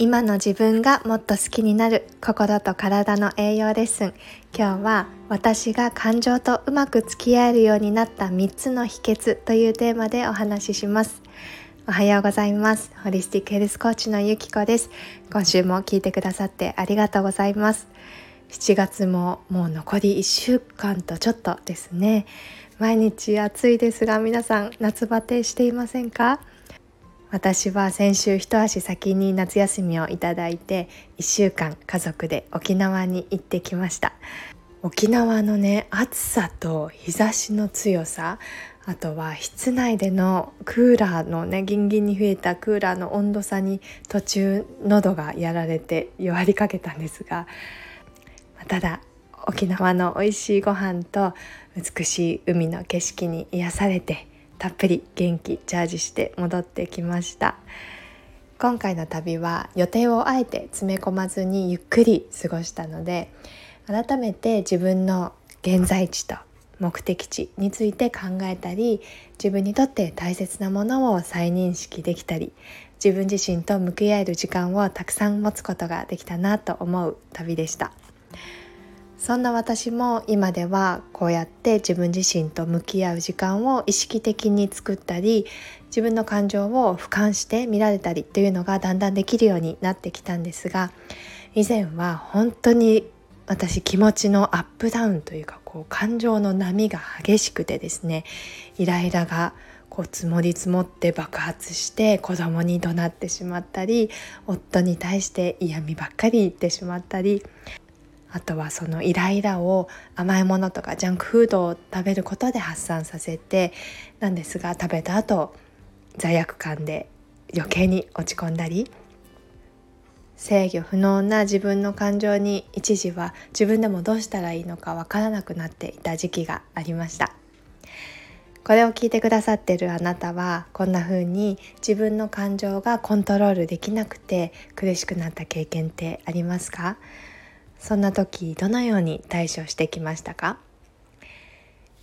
今の自分がもっと好きになる心と体の栄養レッスン今日は私が感情とうまく付き合えるようになった3つの秘訣というテーマでお話しします。おはようございます。ホリスティックヘルスコーチのゆきこです。今週も聞いてくださってありがとうございます。7月ももう残り1週間とちょっとですね。毎日暑いですが皆さん夏バテしていませんか？私は先週一足先に夏休みをいただいて1週間家族で沖縄に行ってきました。沖縄のね暑さと日差しの強さあとは室内でのクーラーのねギンギンに増えたクーラーの温度差に途中喉がやられて弱りかけたんですがただ沖縄の美味しいご飯と美しい海の景色に癒されてたっぷり元気チャージして戻ってきました今回の旅は予定をあえて詰め込まずにゆっくり過ごしたので改めて自分の現在地と目的地について考えたり自分にとって大切なものを再認識できたり自分自身と向き合える時間をたくさん持つことができたなと思う旅でした。そんな私も今ではこうやって自分自身と向き合う時間を意識的に作ったり自分の感情を俯瞰して見られたりというのがだんだんできるようになってきたんですが以前は本当に私気持ちのアップダウンというかこう感情の波が激しくてですねイライラがこう積もり積もって爆発して子供に怒鳴ってしまったり夫に対して嫌味ばっかり言ってしまったりあとはそのイライラを甘いものとかジャンクフードを食べることで発散させてなんですが食べた後罪悪感で余計に落ち込んだり制御不能な自分の感情に一時は自分でもどうしたらいいのかわからなくなっていた時期がありました。これを聞いてくださってるあなたはこんな風に自分の感情がコントロールできなくて苦しくなった経験ってありますか？そんな時どのように対処してきましたか？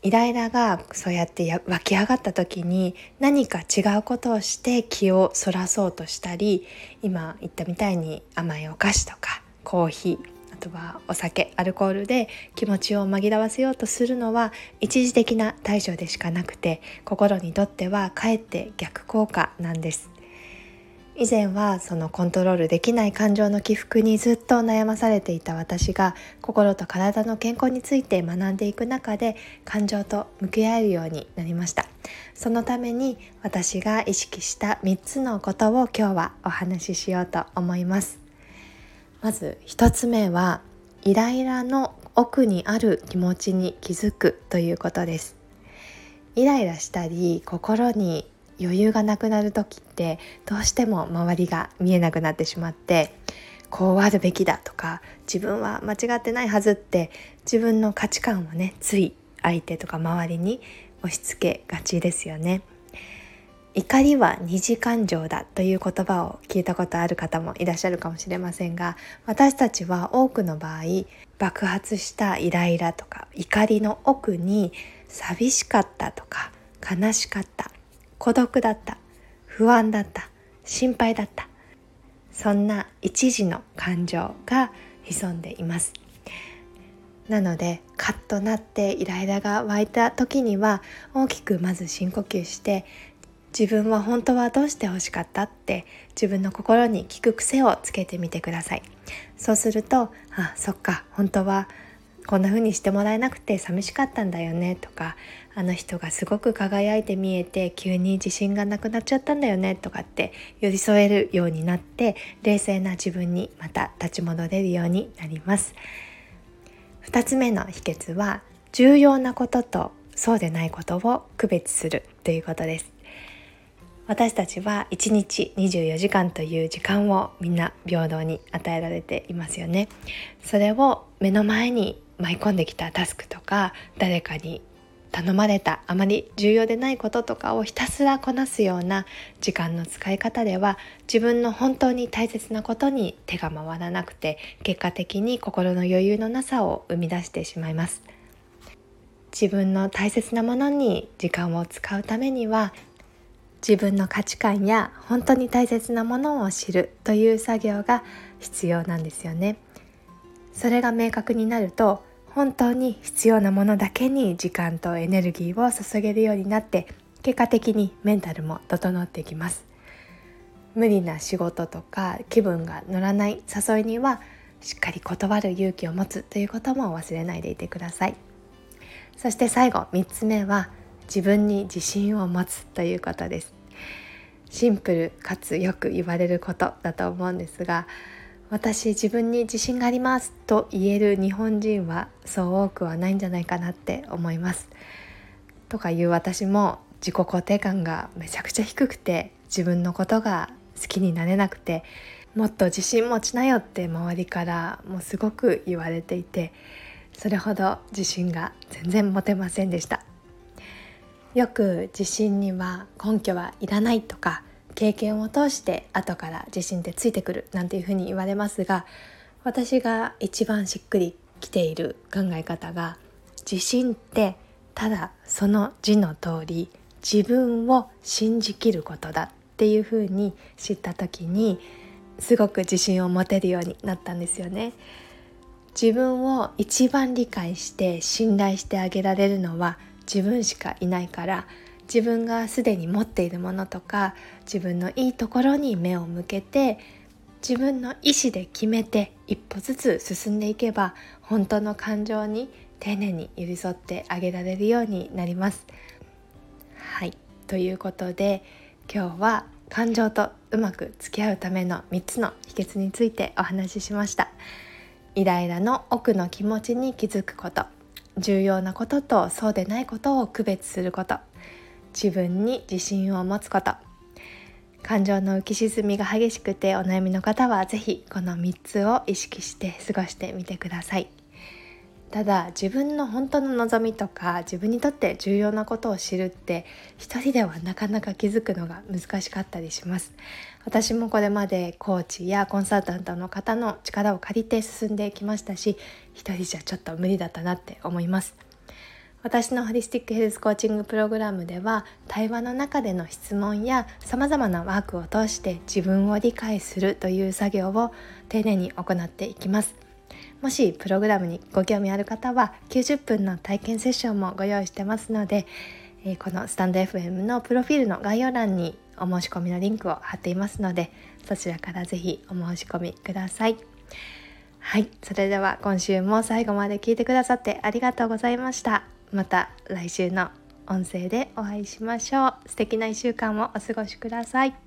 イライラがそうやって湧き上がった時に何か違うことをして気をそらそうとしたり今言ったみたいに甘いお菓子とかコーヒーあとはお酒アルコールで気持ちを紛らわせようとするのは一時的な対処でしかなくて心にとってはかえって逆効果なんです。以前はそのコントロールできない感情の起伏にずっと悩まされていた私が心と体の健康について学んでいく中で感情と向き合えるようになりました。そのために私が意識した3つのことを今日はお話ししようと思います。まず1つ目はイライラの奥にある気持ちに気づくということです。イライラしたり心に余裕がなくなる時ってどうしても周りが見えなくなってしまってこうあるべきだとか自分は間違ってないはずって自分の価値観をねつい相手とか周りに押し付けがちですよね。怒りは二次感情だという言葉を聞いたことある方もいらっしゃるかもしれませんが私たちは多くの場合爆発したイライラとか怒りの奥に寂しかったとか悲しかった孤独だった不安だった心配だった。そんな一時の感情が潜んでいます。なのでカッとなってイライラが湧いた時には大きくまず深呼吸して自分は本当はどうして欲しかったって自分の心に聞く癖をつけてみてください。そうするとあそっか本当はこんな風にしてもらえなくて寂しかったんだよねとかあの人がすごく輝いて見えて急に自信がなくなっちゃったんだよねとかって寄り添えるようになって冷静な自分にまた立ち戻れるようになります。2つ目の秘訣は重要なこととそうでないことを区別するということです。私たちは1日24時間という時間をみんな平等に与えられていますよね。それを目の前に舞い込んできたタスクとか誰かに頼まれたあまり重要でないこととかをひたすらこなすような時間の使い方では自分の本当に大切なことに手が回らなくて結果的に心の余裕のなさを生み出してしまいます。自分の大切なものに時間を使うためには自分の価値観や本当に大切なものを知るという作業が必要なんですよね。それが明確になると本当に必要なものだけに時間とエネルギーを注げるようになって結果的にメンタルも整っていきます。無理な仕事とか気分が乗らない誘いにはしっかり断る勇気を持つということも忘れないでいてください。そして最後3つ目は自分に自信を持つということです。シンプルかつよく言われることだと思うんですが私自分に自信がありますと言える日本人はそう多くはないんじゃないかなって思います。とかいう私も自己肯定感がめちゃくちゃ低くて自分のことが好きになれなくてもっと自信持ちなよって周りからもうすごく言われていてそれほど自信が全然持てませんでした。よく自信には根拠はいらないとか経験を通して後から自信ってついてくるなんていうふうに言われますが私が一番しっくりきている考え方が自信ってただその字の通り自分を信じきることだっていうふうに知った時にすごく自信を持てるようになったんですよね。自分を一番理解して信頼してあげられるのは自分しかいないから自分がすでに持っているものとか自分のいいところに目を向けて自分の意思で決めて一歩ずつ進んでいけば本当の感情に丁寧に寄り添ってあげられるようになります。はい。ということで今日は感情とうまく付き合うための3つの秘訣についてお話ししました。イライラの奥の気持ちに気づくこと。重要なこととそうでないことを区別すること。自分に自信を持つこと。感情の浮き沈みが激しくてお悩みの方は是非この3つを意識して過ごしてみてください。ただ自分の本当の望みとか自分にとって重要なことを知るって一人ではなかなか気づくのが難しかったりします。私もこれまでコーチやコンサルタントの方の力を借りて進んできましたし一人じゃちょっと無理だったなって思います。私のホリスティックヘルスコーチングプログラムでは対話の中での質問やさまざまなワークを通して自分を理解するという作業を丁寧に行っていきますもしプログラムにご興味ある方は90分の体験セッションもご用意してますので、このスタンド FM のプロフィールの概要欄にお申し込みのリンクを貼っていますのでそちらから是非お申し込みください。はい、それでは今週も最後まで聞いてくださってありがとうございました。また来週の音声でお会いしましょう。素敵な1週間をお過ごしください。